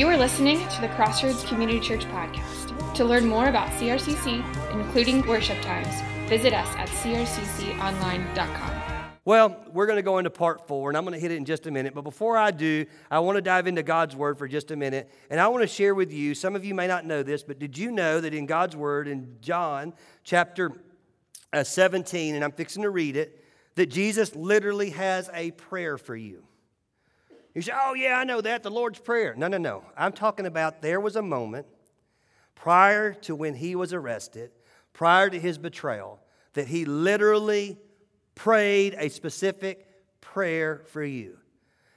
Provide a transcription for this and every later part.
You are listening to the Crossroads Community Church podcast. To learn more about CRCC, including worship times, visit us at crcconline.com. Well, we're going to go into part four, and I'm going to hit it in just a minute. But before I do, I want to dive into God's Word for just a minute. And I want to share with you, some of you may not know this, but did you know that in God's Word, in John chapter uh, 17, and I'm fixing to read it, that Jesus literally has a prayer for you? You say, oh, yeah, I know that, the Lord's Prayer. No, no, no. I'm talking about there was a moment prior to when he was arrested, prior to his betrayal, that he literally prayed a specific prayer for you.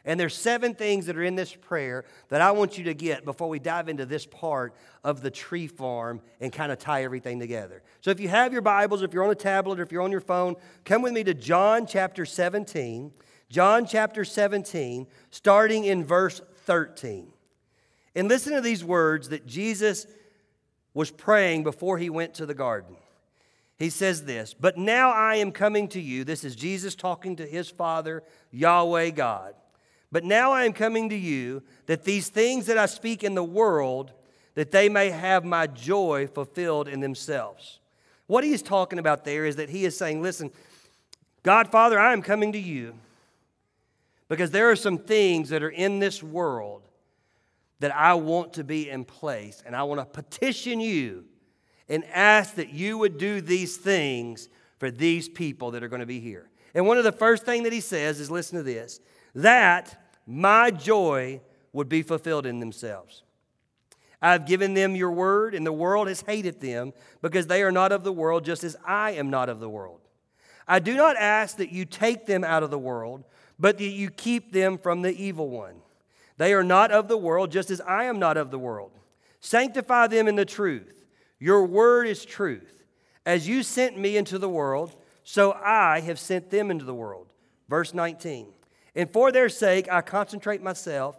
And there's seven things that are in this prayer that I want you to get before we dive into this part of the tree farm and kind of tie everything together. So if you have your Bibles, if you're on a tablet, or if you're on your phone, come with me to John chapter 17. John chapter 17, starting in verse 13. And listen to these words that Jesus was praying before he went to the garden. He says this, But now I am coming to you. This is Jesus talking to his Father, Yahweh God. But now I am coming to you that these things that I speak in the world, that they may have my joy fulfilled in themselves. What he is talking about there is that he is saying, Listen, God, Father, I am coming to you because there are some things that are in this world that I want to be in place, and I want to petition you and ask that you would do these things for these people that are going to be here. And one of the first thing that he says is listen to this that my joy would be fulfilled in themselves. I've given them your word, and the world has hated them because they are not of the world, just as I am not of the world. I do not ask that you take them out of the world, but that you keep them from the evil one. They are not of the world, just as I am not of the world. Sanctify them in the truth. Your word is truth. As you sent me into the world, so I have sent them into the world. Verse 19. And for their sake I concentrate myself,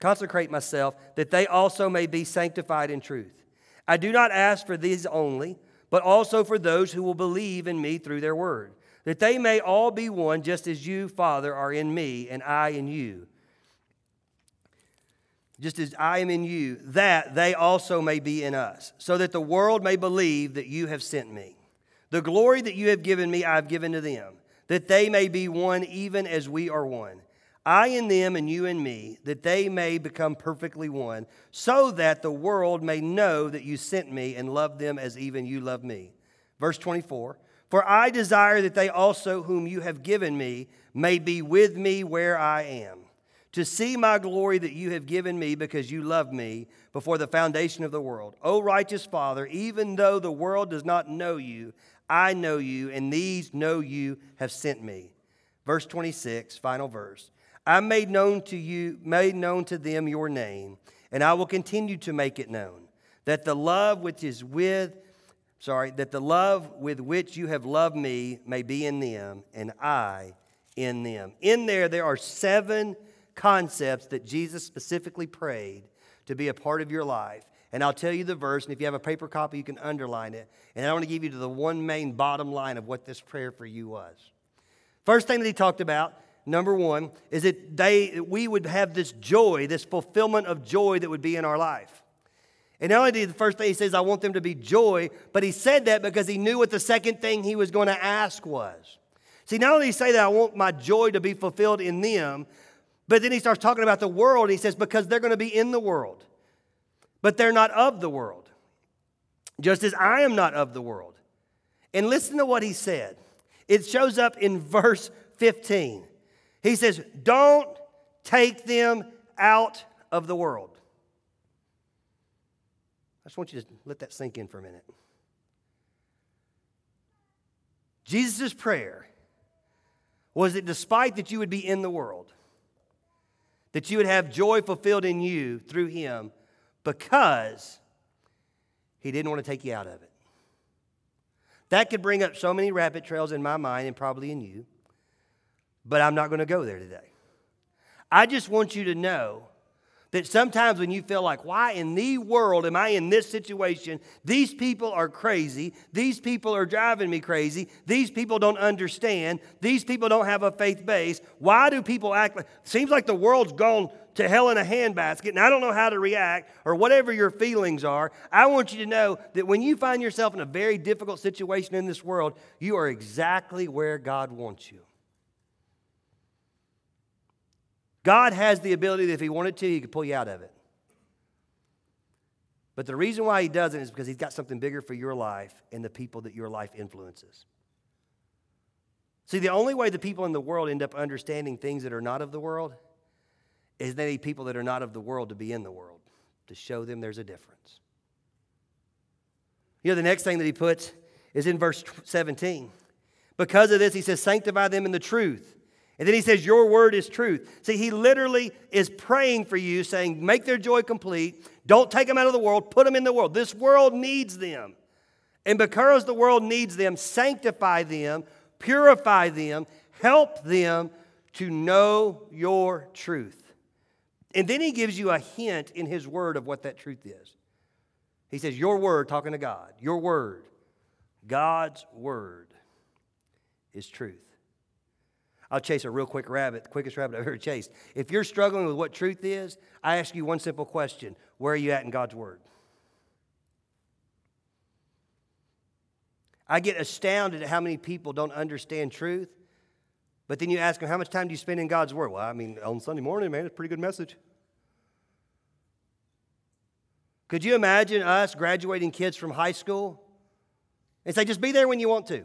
consecrate myself, that they also may be sanctified in truth. I do not ask for these only, but also for those who will believe in me through their word, that they may all be one, just as you, Father, are in me, and I in you just as I am in you, that they also may be in us, so that the world may believe that you have sent me. The glory that you have given me, I have given to them, that they may be one even as we are one. I in them and you in me, that they may become perfectly one, so that the world may know that you sent me and loved them as even you love me. Verse 24 For I desire that they also, whom you have given me, may be with me where I am to see my glory that you have given me because you loved me before the foundation of the world. O righteous Father, even though the world does not know you, I know you, and these know you have sent me. Verse 26, final verse. I made known to you, made known to them your name, and I will continue to make it known, that the love which is with, sorry, that the love with which you have loved me may be in them, and I in them. In there, there are seven concepts that Jesus specifically prayed to be a part of your life. And I'll tell you the verse, and if you have a paper copy, you can underline it. And I want to give you the one main bottom line of what this prayer for you was. First thing that he talked about, number one, is that they, we would have this joy, this fulfillment of joy that would be in our life. And not only did the first thing he says, I want them to be joy, but he said that because he knew what the second thing he was going to ask was. See, not only he say that I want my joy to be fulfilled in them, but then he starts talking about the world. He says, because they're going to be in the world, but they're not of the world, just as I am not of the world. And listen to what he said. It shows up in verse 15. He says, Don't take them out of the world. I just want you to let that sink in for a minute. Jesus' prayer was that despite that you would be in the world, that you would have joy fulfilled in you through him because he didn't want to take you out of it. That could bring up so many rabbit trails in my mind and probably in you, but I'm not going to go there today. I just want you to know That sometimes when you feel like, why in the world am I in this situation? These people are crazy. These people are driving me crazy. These people don't understand. These people don't have a faith base. Why do people act like, it seems like the world's gone to hell in a handbasket and I don't know how to react or whatever your feelings are. I want you to know that when you find yourself in a very difficult situation in this world, you are exactly where God wants you. God has the ability that if He wanted to, He could pull you out of it. But the reason why He doesn't is because He's got something bigger for your life and the people that your life influences. See, the only way the people in the world end up understanding things that are not of the world is they need people that are not of the world to be in the world, to show them there's a difference. You know, the next thing that he puts is in verse 17. Because of this, he says, Sanctify them in the truth. And then he says, Your word is truth. See, he literally is praying for you, saying, Make their joy complete. Don't take them out of the world, put them in the world. This world needs them. And because the world needs them, sanctify them, purify them, help them to know your truth. And then he gives you a hint in his word of what that truth is. He says, Your word, talking to God, your word, God's word is truth. I'll chase a real quick rabbit, the quickest rabbit I've ever chased. If you're struggling with what truth is, I ask you one simple question Where are you at in God's Word? I get astounded at how many people don't understand truth, but then you ask them, How much time do you spend in God's Word? Well, I mean, on Sunday morning, man, it's a pretty good message. Could you imagine us graduating kids from high school and say, Just be there when you want to?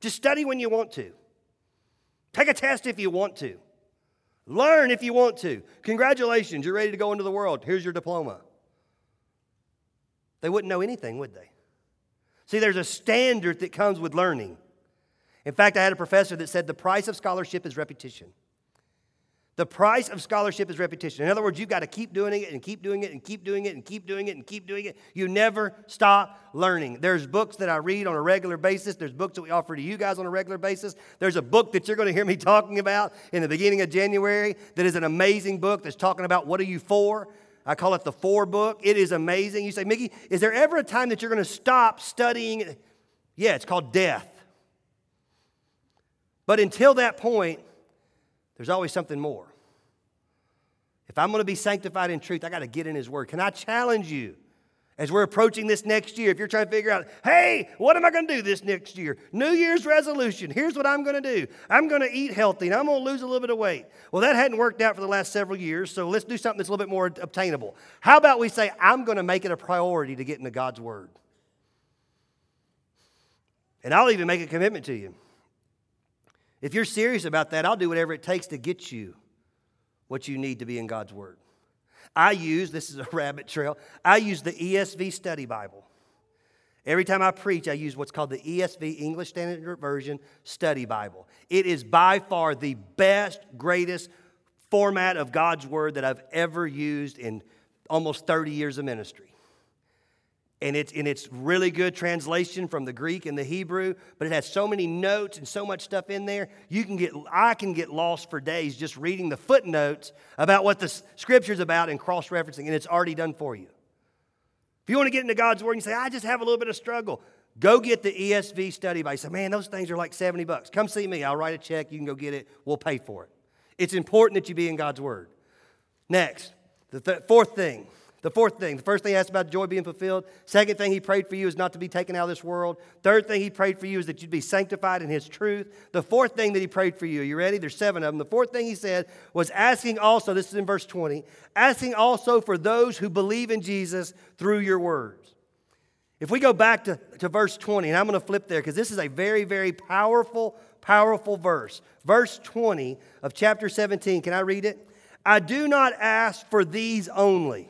Just study when you want to. Take a test if you want to. Learn if you want to. Congratulations, you're ready to go into the world. Here's your diploma. They wouldn't know anything, would they? See, there's a standard that comes with learning. In fact, I had a professor that said the price of scholarship is repetition. The price of scholarship is repetition. In other words, you've got to keep doing it and keep doing it and keep doing it and keep doing it and keep doing it. You never stop learning. There's books that I read on a regular basis. There's books that we offer to you guys on a regular basis. There's a book that you're going to hear me talking about in the beginning of January that is an amazing book that's talking about what are you for? I call it the For book. It is amazing. You say, Mickey, is there ever a time that you're going to stop studying? Yeah, it's called death. But until that point, there's always something more. If I'm going to be sanctified in truth, I got to get in His Word. Can I challenge you as we're approaching this next year? If you're trying to figure out, hey, what am I going to do this next year? New Year's resolution. Here's what I'm going to do I'm going to eat healthy and I'm going to lose a little bit of weight. Well, that hadn't worked out for the last several years, so let's do something that's a little bit more obtainable. How about we say, I'm going to make it a priority to get into God's Word? And I'll even make a commitment to you. If you're serious about that, I'll do whatever it takes to get you what you need to be in God's Word. I use, this is a rabbit trail, I use the ESV Study Bible. Every time I preach, I use what's called the ESV, English Standard Version Study Bible. It is by far the best, greatest format of God's Word that I've ever used in almost 30 years of ministry and it's, and it's really good translation from the Greek and the Hebrew, but it has so many notes and so much stuff in there. You can get, I can get lost for days just reading the footnotes about what the scripture's about and cross referencing, and it's already done for you. If you want to get into God's Word and say, I just have a little bit of struggle, go get the ESV study Bible. Say, man, those things are like 70 bucks. Come see me. I'll write a check. You can go get it. We'll pay for it. It's important that you be in God's Word. Next, the th- fourth thing the fourth thing, the first thing he asked about joy being fulfilled. Second thing he prayed for you is not to be taken out of this world. Third thing he prayed for you is that you'd be sanctified in his truth. The fourth thing that he prayed for you, are you ready? There's seven of them. The fourth thing he said was asking also, this is in verse 20, asking also for those who believe in Jesus through your words. If we go back to, to verse 20, and I'm going to flip there because this is a very, very powerful, powerful verse. Verse 20 of chapter 17, can I read it? I do not ask for these only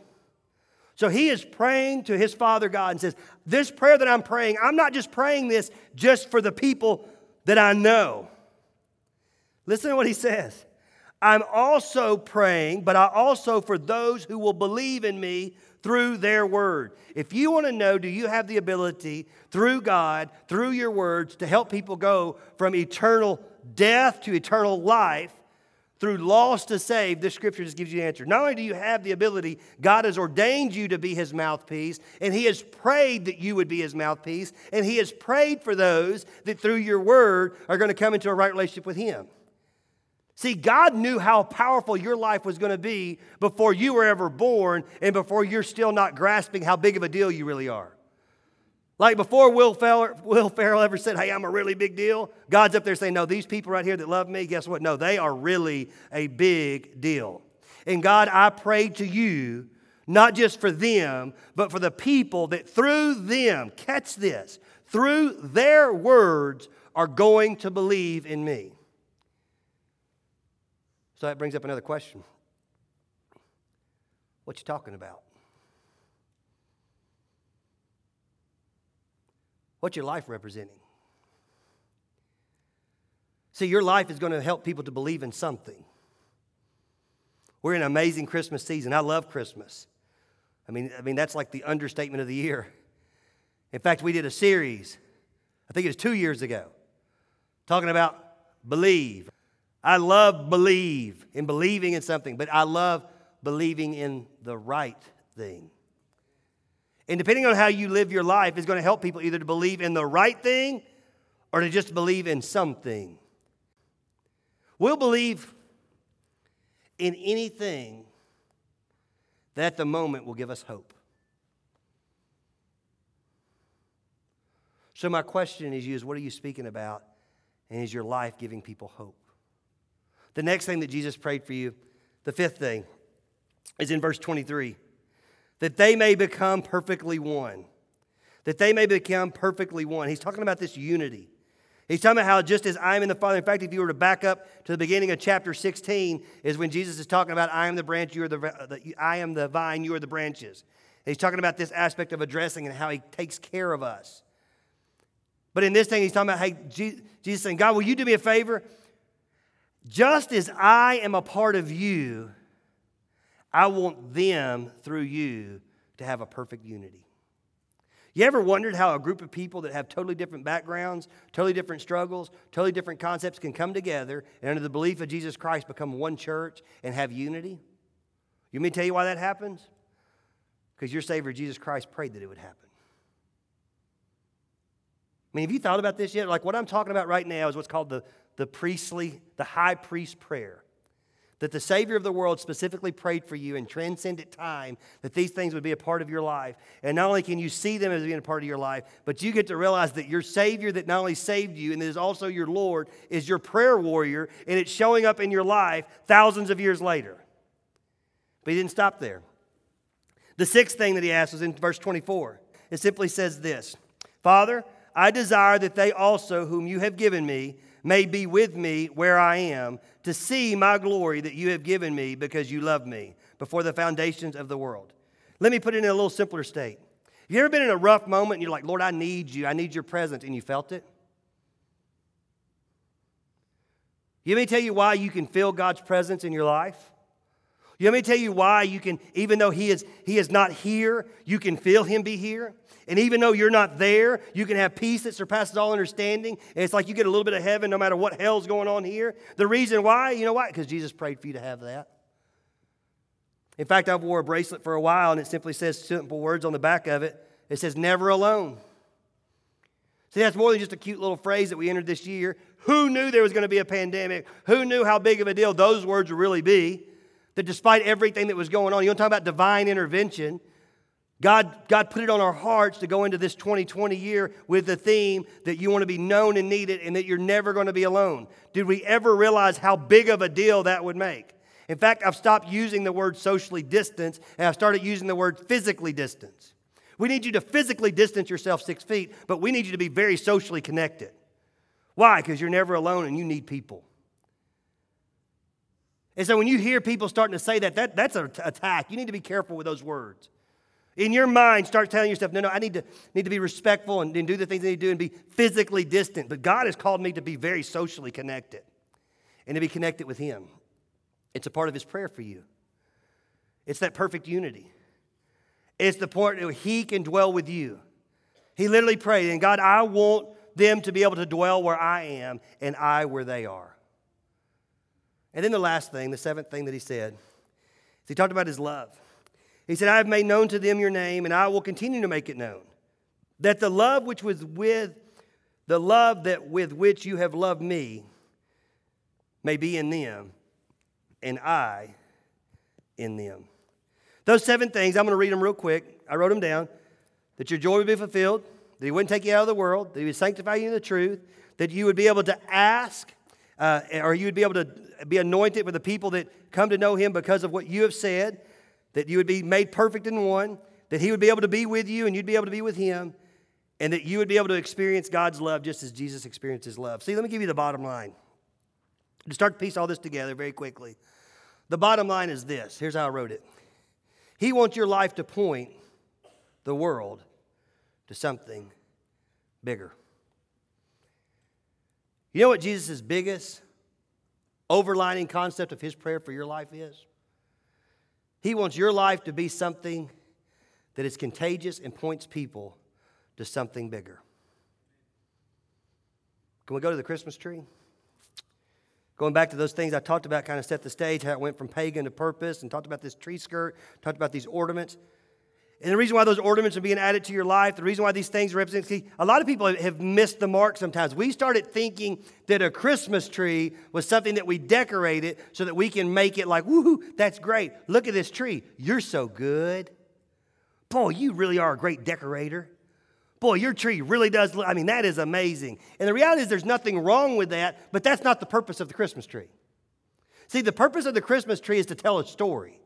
so he is praying to his Father God and says, This prayer that I'm praying, I'm not just praying this just for the people that I know. Listen to what he says. I'm also praying, but I also for those who will believe in me through their word. If you want to know, do you have the ability through God, through your words, to help people go from eternal death to eternal life? Through lost to save, this scripture just gives you the answer. Not only do you have the ability, God has ordained you to be his mouthpiece, and he has prayed that you would be his mouthpiece, and he has prayed for those that through your word are going to come into a right relationship with him. See, God knew how powerful your life was going to be before you were ever born and before you're still not grasping how big of a deal you really are. Like before Will Ferrell, Will Ferrell ever said, Hey, I'm a really big deal, God's up there saying, No, these people right here that love me, guess what? No, they are really a big deal. And God, I pray to you, not just for them, but for the people that through them, catch this, through their words are going to believe in me. So that brings up another question. What you talking about? What's your life representing? See, your life is going to help people to believe in something. We're in an amazing Christmas season. I love Christmas. I mean, I mean that's like the understatement of the year. In fact, we did a series, I think it was two years ago, talking about believe. I love believe in believing in something, but I love believing in the right thing. And depending on how you live your life, is going to help people either to believe in the right thing or to just believe in something. We'll believe in anything that at the moment will give us hope. So, my question is you is what are you speaking about? And is your life giving people hope? The next thing that Jesus prayed for you, the fifth thing, is in verse 23 that they may become perfectly one. That they may become perfectly one. He's talking about this unity. He's talking about how just as I am in the Father, in fact, if you were to back up to the beginning of chapter 16, is when Jesus is talking about I am the branch, you are the, the I am the vine, you are the branches. He's talking about this aspect of addressing and how he takes care of us. But in this thing, he's talking about, hey, Jesus saying, God, will you do me a favor? Just as I am a part of you, I want them through you to have a perfect unity. You ever wondered how a group of people that have totally different backgrounds, totally different struggles, totally different concepts can come together and under the belief of Jesus Christ become one church and have unity? You may tell you why that happens? Because your Savior Jesus Christ prayed that it would happen. I mean, have you thought about this yet? Like what I'm talking about right now is what's called the, the priestly, the high priest prayer that the Savior of the world specifically prayed for you in transcendent time that these things would be a part of your life. And not only can you see them as being a part of your life, but you get to realize that your Savior, that not only saved you and is also your Lord, is your prayer warrior, and it's showing up in your life thousands of years later. But he didn't stop there. The sixth thing that he asked was in verse 24. It simply says this Father, I desire that they also, whom you have given me, may be with me where I am, to see my glory that you have given me because you love me before the foundations of the world. Let me put it in a little simpler state. Have you ever been in a rough moment and you're like, Lord, I need you, I need your presence, and you felt it? Let me tell you why you can feel God's presence in your life? You let me tell you why you can, even though He is, he is not here, you can feel Him be here? And even though you're not there, you can have peace that surpasses all understanding. And it's like you get a little bit of heaven no matter what hell's going on here. The reason why, you know why? Because Jesus prayed for you to have that. In fact, I've wore a bracelet for a while and it simply says simple words on the back of it. It says, never alone. See, that's more than just a cute little phrase that we entered this year. Who knew there was going to be a pandemic? Who knew how big of a deal those words would really be? That despite everything that was going on, you want to talk about divine intervention. God, God put it on our hearts to go into this 2020 year with the theme that you want to be known and needed and that you're never going to be alone. Did we ever realize how big of a deal that would make? In fact, I've stopped using the word socially distance and I've started using the word physically distance. We need you to physically distance yourself six feet, but we need you to be very socially connected. Why? Because you're never alone and you need people. And so when you hear people starting to say that, that that's an attack. You need to be careful with those words. In your mind, start telling yourself, no, no, I need to, need to be respectful and, and do the things I need to do and be physically distant. But God has called me to be very socially connected and to be connected with Him. It's a part of His prayer for you. It's that perfect unity. It's the point where He can dwell with you. He literally prayed, and God, I want them to be able to dwell where I am and I where they are. And then the last thing, the seventh thing that he said, is he talked about his love. He said, I have made known to them your name, and I will continue to make it known. That the love which was with the love that with which you have loved me may be in them, and I in them. Those seven things, I'm going to read them real quick. I wrote them down. That your joy would be fulfilled, that He wouldn't take you out of the world, that He would sanctify you in the truth, that you would be able to ask, uh, or you would be able to be anointed with the people that come to know Him because of what you have said, that you would be made perfect in one, that He would be able to be with you and you'd be able to be with Him, and that you would be able to experience God's love just as Jesus experienced His love. See, let me give you the bottom line. To start to piece all this together very quickly, the bottom line is this here's how I wrote it He wants your life to point the world to something bigger. You know what Jesus' biggest overlining concept of his prayer for your life is? He wants your life to be something that is contagious and points people to something bigger. Can we go to the Christmas tree? Going back to those things I talked about, kind of set the stage, how it went from pagan to purpose, and talked about this tree skirt, talked about these ornaments. And the reason why those ornaments are being added to your life, the reason why these things represent, a lot of people have missed the mark sometimes. We started thinking that a Christmas tree was something that we decorated so that we can make it like, woohoo, that's great. Look at this tree. You're so good. Boy, you really are a great decorator. Boy, your tree really does look, I mean, that is amazing. And the reality is there's nothing wrong with that, but that's not the purpose of the Christmas tree. See, the purpose of the Christmas tree is to tell a story.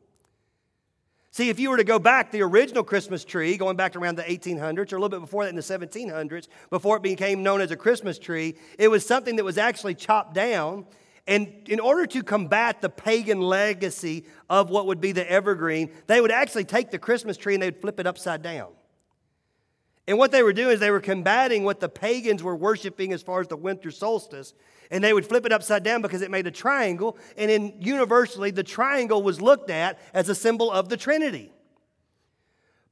See, if you were to go back, the original Christmas tree, going back around the 1800s or a little bit before that in the 1700s, before it became known as a Christmas tree, it was something that was actually chopped down. And in order to combat the pagan legacy of what would be the evergreen, they would actually take the Christmas tree and they would flip it upside down. And what they were doing is they were combating what the pagans were worshiping as far as the winter solstice and they would flip it upside down because it made a triangle. And in universally, the triangle was looked at as a symbol of the Trinity.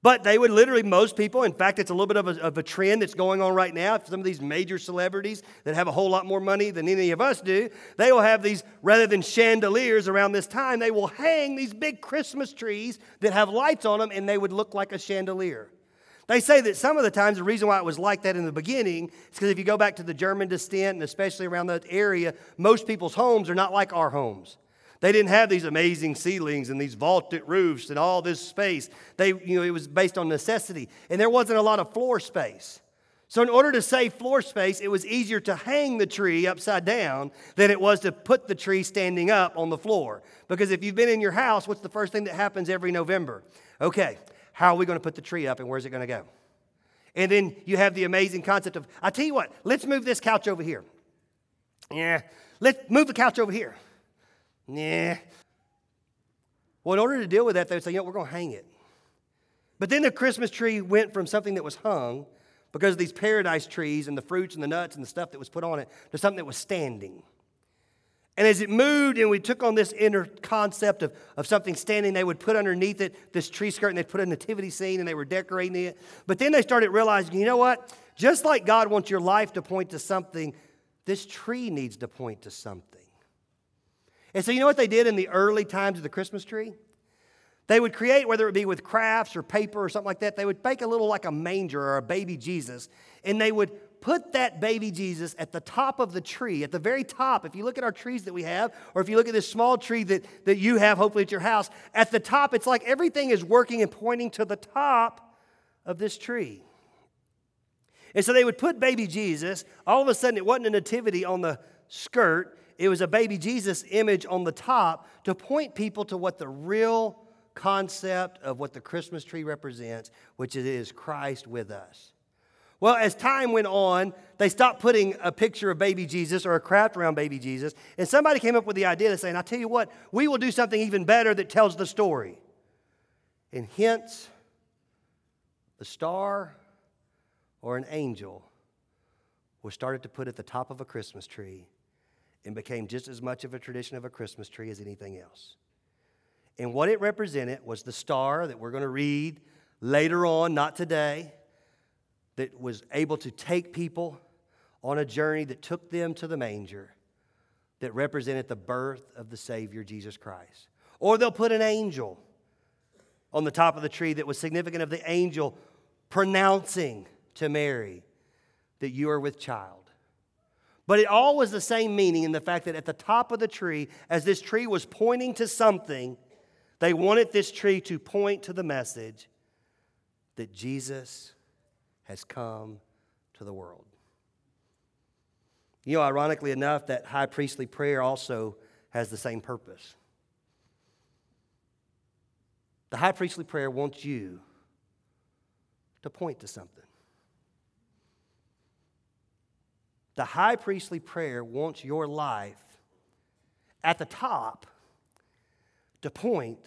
But they would literally, most people, in fact, it's a little bit of a, of a trend that's going on right now. Some of these major celebrities that have a whole lot more money than any of us do, they will have these, rather than chandeliers around this time, they will hang these big Christmas trees that have lights on them and they would look like a chandelier. They say that some of the times the reason why it was like that in the beginning is because if you go back to the German descent, and especially around that area, most people's homes are not like our homes. They didn't have these amazing ceilings and these vaulted roofs and all this space. They, you know, it was based on necessity. And there wasn't a lot of floor space. So, in order to save floor space, it was easier to hang the tree upside down than it was to put the tree standing up on the floor. Because if you've been in your house, what's the first thing that happens every November? Okay, how are we going to put the tree up and where's it going to go? And then you have the amazing concept of, I tell you what, let's move this couch over here. Yeah. Let's move the couch over here. Yeah. Well, in order to deal with that, they would say, you know, we're going to hang it. But then the Christmas tree went from something that was hung because of these paradise trees and the fruits and the nuts and the stuff that was put on it to something that was standing. And as it moved and we took on this inner concept of, of something standing, they would put underneath it this tree skirt and they'd put a nativity scene and they were decorating it. But then they started realizing, you know what? Just like God wants your life to point to something, this tree needs to point to something. And so, you know what they did in the early times of the Christmas tree? They would create, whether it be with crafts or paper or something like that, they would make a little like a manger or a baby Jesus, and they would put that baby Jesus at the top of the tree, at the very top. If you look at our trees that we have, or if you look at this small tree that, that you have, hopefully at your house, at the top, it's like everything is working and pointing to the top of this tree. And so they would put baby Jesus. All of a sudden, it wasn't a nativity on the skirt, it was a baby Jesus image on the top to point people to what the real concept of what the Christmas tree represents, which is Christ with us. Well, as time went on, they stopped putting a picture of baby Jesus or a craft around baby Jesus. And somebody came up with the idea of saying, I'll tell you what, we will do something even better that tells the story. And hence, the star or an angel was started to put at the top of a Christmas tree and became just as much of a tradition of a Christmas tree as anything else. And what it represented was the star that we're going to read later on, not today that was able to take people on a journey that took them to the manger, that represented the birth of the Savior, Jesus Christ. Or they'll put an angel on the top of the tree that was significant of the angel pronouncing to Mary that you are with child. But it all was the same meaning in the fact that at the top of the tree, as this tree was pointing to something, they wanted this tree to point to the message that Jesus has come to the world. You know, ironically enough, that high priestly prayer also has the same purpose. The high priestly prayer wants you to point to something. The high priestly prayer wants your life at the top to point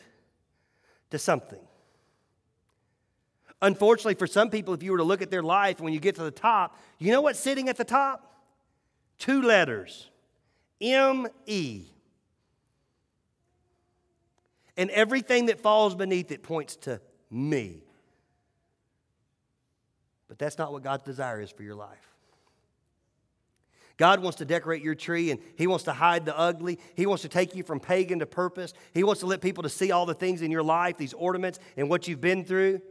to something. Unfortunately, for some people, if you were to look at their life, when you get to the top, you know what's sitting at the top? Two letters M E. And everything that falls beneath it points to me. But that's not what God's desire is for your life. God wants to decorate your tree and He wants to hide the ugly. He wants to take you from pagan to purpose. He wants to let people to see all the things in your life, these ornaments, and what you've been through,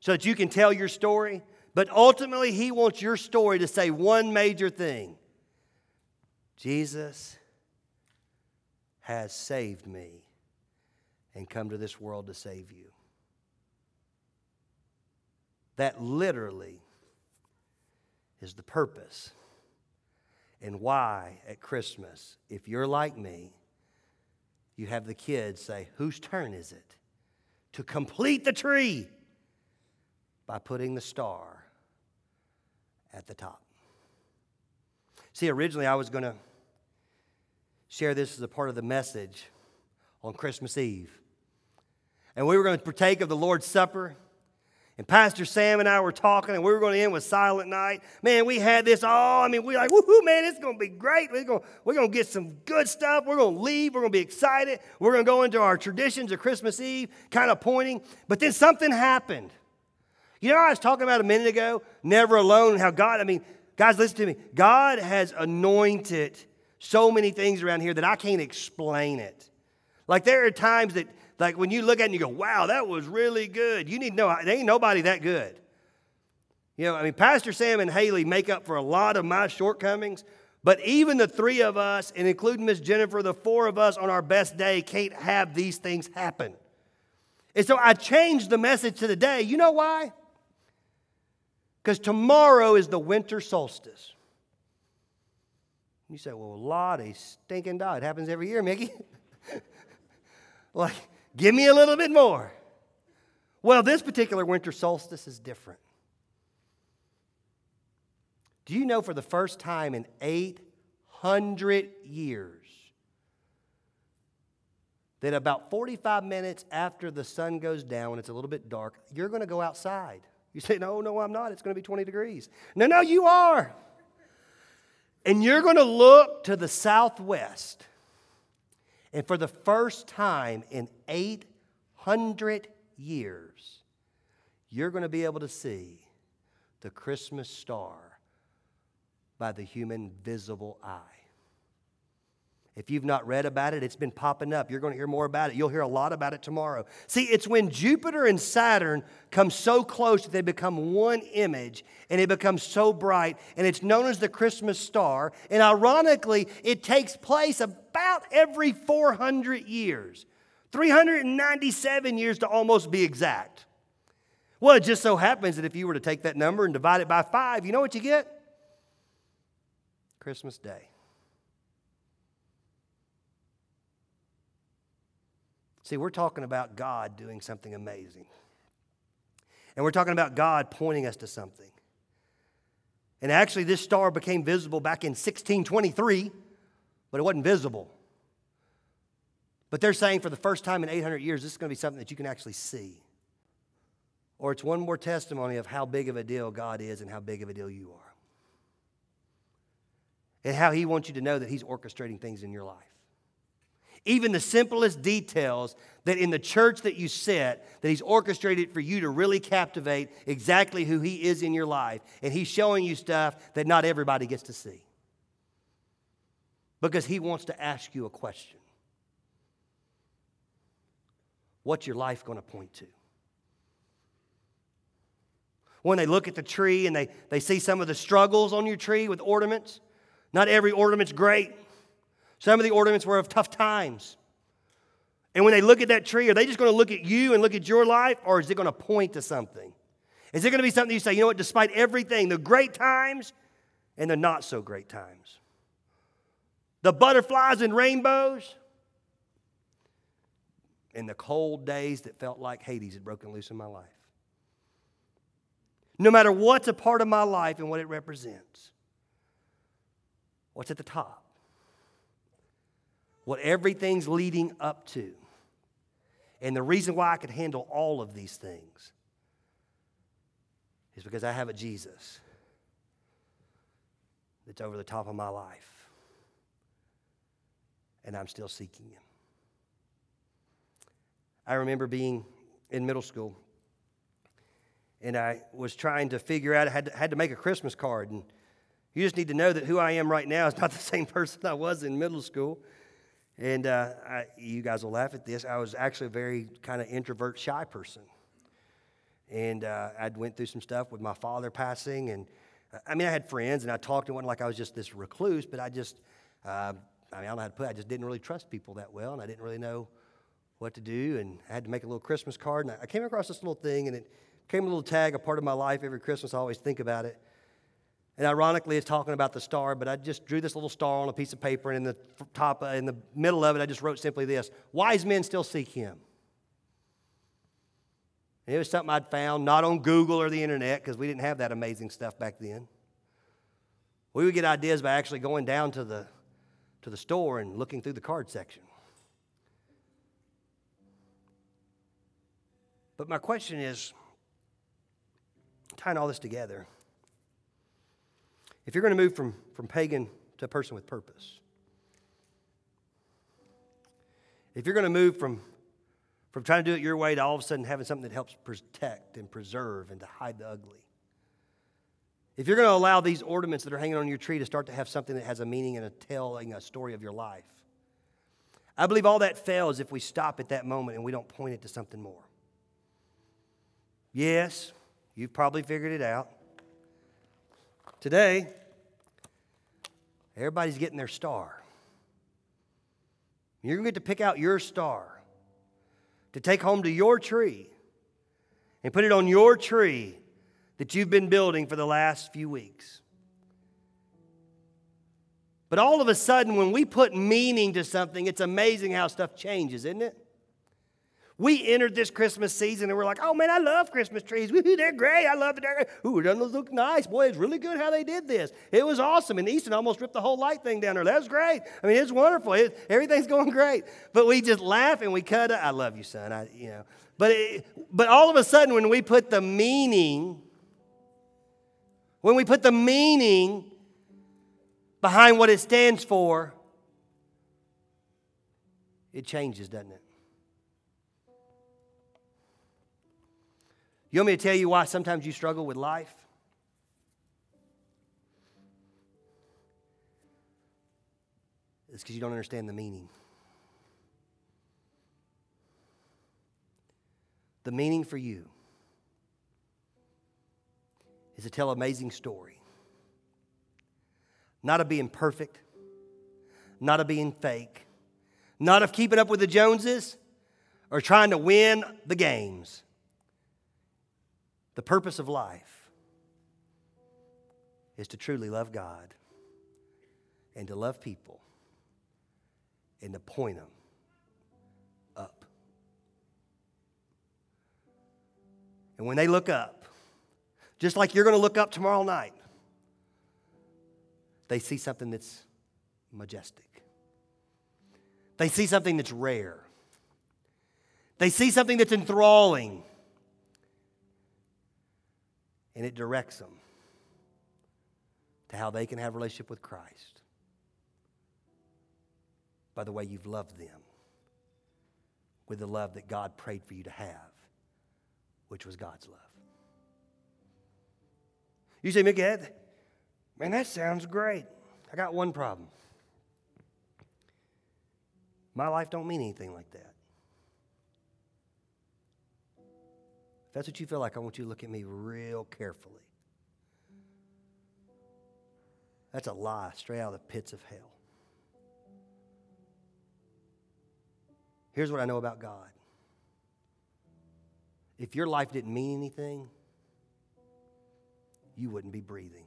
so that you can tell your story. But ultimately, He wants your story to say one major thing Jesus has saved me and come to this world to save you. That literally is the purpose and why at Christmas, if you're like me, you have the kids say, Whose turn is it to complete the tree? By putting the star at the top. See, originally I was going to share this as a part of the message on Christmas Eve. And we were going to partake of the Lord's Supper. And Pastor Sam and I were talking, and we were going to end with Silent Night. Man, we had this all. I mean, we are like, woohoo, man, it's going to be great. We're going, we're going to get some good stuff. We're going to leave. We're going to be excited. We're going to go into our traditions of Christmas Eve, kind of pointing. But then something happened. You know, I was talking about a minute ago, never alone, how God, I mean, guys, listen to me. God has anointed so many things around here that I can't explain it. Like, there are times that like when you look at it and you go, wow, that was really good. You need to know, there ain't nobody that good. You know, I mean, Pastor Sam and Haley make up for a lot of my shortcomings, but even the three of us, and including Miss Jennifer, the four of us on our best day can't have these things happen. And so I changed the message to the day. You know why? Because tomorrow is the winter solstice. You say, well, a lot Lottie, stinking dog. It happens every year, Mickey. like, Give me a little bit more. Well, this particular winter solstice is different. Do you know for the first time in 800 years that about 45 minutes after the sun goes down, when it's a little bit dark, you're going to go outside? You say, No, no, I'm not. It's going to be 20 degrees. No, no, you are. And you're going to look to the southwest and for the first time in 800 years, you're going to be able to see the Christmas star by the human visible eye. If you've not read about it, it's been popping up. You're going to hear more about it. You'll hear a lot about it tomorrow. See, it's when Jupiter and Saturn come so close that they become one image and it becomes so bright, and it's known as the Christmas star. And ironically, it takes place about every 400 years 397 years to almost be exact. Well, it just so happens that if you were to take that number and divide it by five, you know what you get? Christmas Day. See, we're talking about God doing something amazing. And we're talking about God pointing us to something. And actually, this star became visible back in 1623, but it wasn't visible. But they're saying for the first time in 800 years, this is going to be something that you can actually see. Or it's one more testimony of how big of a deal God is and how big of a deal you are. And how He wants you to know that He's orchestrating things in your life. Even the simplest details that in the church that you sit, that He's orchestrated for you to really captivate exactly who He is in your life. And He's showing you stuff that not everybody gets to see. Because He wants to ask you a question What's your life going to point to? When they look at the tree and they, they see some of the struggles on your tree with ornaments, not every ornament's great. Some of the ornaments were of tough times. And when they look at that tree, are they just going to look at you and look at your life, or is it going to point to something? Is it going to be something you say, you know what, despite everything, the great times and the not so great times, the butterflies and rainbows, and the cold days that felt like Hades had broken loose in my life. No matter what's a part of my life and what it represents, what's at the top, what everything's leading up to. And the reason why I could handle all of these things is because I have a Jesus that's over the top of my life. And I'm still seeking him. I remember being in middle school and I was trying to figure out, I had to, had to make a Christmas card. And you just need to know that who I am right now is not the same person I was in middle school. And uh, I, you guys will laugh at this. I was actually a very kind of introvert, shy person. And uh, I went through some stuff with my father passing. And I mean, I had friends and I talked to one like I was just this recluse, but I just, uh, I mean, I don't know how to put it. I just didn't really trust people that well. And I didn't really know what to do. And I had to make a little Christmas card. And I came across this little thing and it came a little tag, a part of my life. Every Christmas, I always think about it. And ironically, it's talking about the star, but I just drew this little star on a piece of paper, and in the top, uh, in the middle of it, I just wrote simply this Wise men still seek him. And it was something I'd found, not on Google or the internet, because we didn't have that amazing stuff back then. We would get ideas by actually going down to the, to the store and looking through the card section. But my question is tying all this together if you're going to move from, from pagan to a person with purpose, if you're going to move from, from trying to do it your way to all of a sudden having something that helps protect and preserve and to hide the ugly, if you're going to allow these ornaments that are hanging on your tree to start to have something that has a meaning and a telling a story of your life, I believe all that fails if we stop at that moment and we don't point it to something more. Yes, you've probably figured it out. Today, everybody's getting their star. You're going to get to pick out your star to take home to your tree and put it on your tree that you've been building for the last few weeks. But all of a sudden, when we put meaning to something, it's amazing how stuff changes, isn't it? We entered this Christmas season and we're like, oh man, I love Christmas trees. Woo-hoo, they're great. I love the decoration. Ooh, doesn't look nice? Boy, it's really good how they did this. It was awesome. And Easton almost ripped the whole light thing down there. That was great. I mean, it's wonderful. It, everything's going great. But we just laugh and we cut it. I love you, son. I, you know. But, it, but all of a sudden, when we put the meaning, when we put the meaning behind what it stands for, it changes, doesn't it? You want me to tell you why sometimes you struggle with life? It's because you don't understand the meaning. The meaning for you is to tell an amazing story. Not of being perfect, not of being fake, not of keeping up with the Joneses or trying to win the games. The purpose of life is to truly love God and to love people and to point them up. And when they look up, just like you're going to look up tomorrow night, they see something that's majestic. They see something that's rare. They see something that's enthralling and it directs them to how they can have a relationship with Christ by the way you've loved them with the love that God prayed for you to have, which was God's love. You say, Mickey, man, that sounds great. I got one problem. My life don't mean anything like that. If that's what you feel like, I want you to look at me real carefully. That's a lie straight out of the pits of hell. Here's what I know about God if your life didn't mean anything, you wouldn't be breathing.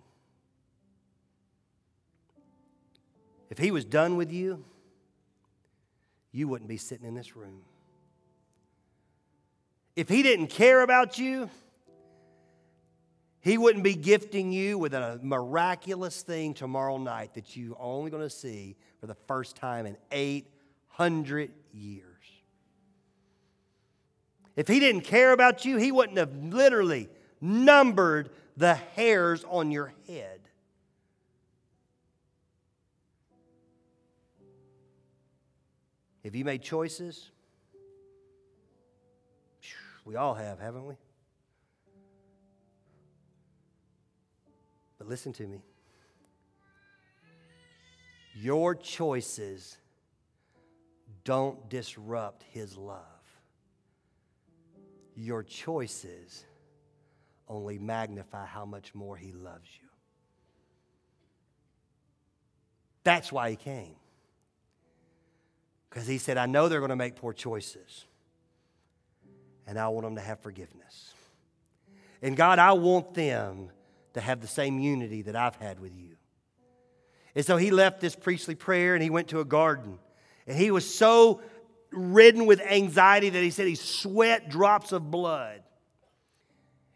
If He was done with you, you wouldn't be sitting in this room. If He didn't care about you, He wouldn't be gifting you with a miraculous thing tomorrow night that you're only going to see for the first time in 800 years. If he didn't care about you, he wouldn't have literally numbered the hairs on your head. Have you made choices? We all have, haven't we? But listen to me. Your choices don't disrupt his love your choices only magnify how much more He loves you. That's why He came. Because He said, I know they're going to make poor choices, and I want them to have forgiveness. And God, I want them to have the same unity that I've had with you. And so he left this priestly prayer and he went to a garden. And he was so ridden with anxiety that he said he sweat drops of blood.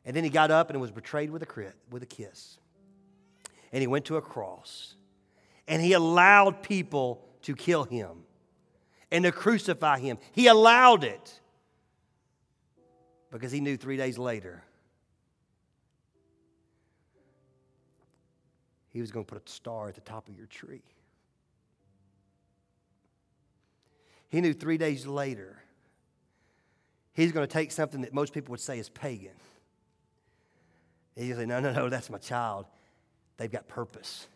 And then he got up and was betrayed with a, with a kiss. And he went to a cross. And he allowed people to kill him and to crucify him. He allowed it because he knew three days later he was going to put a star at the top of your tree. He knew three days later he's going to take something that most people would say is pagan. And he'd say, No, no, no, that's my child. They've got purpose.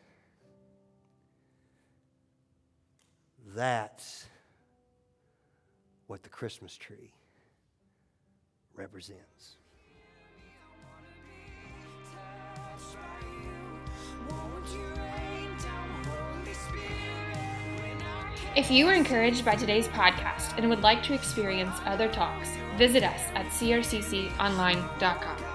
That's what the Christmas tree represents. If you were encouraged by today's podcast and would like to experience other talks, visit us at crcconline.com.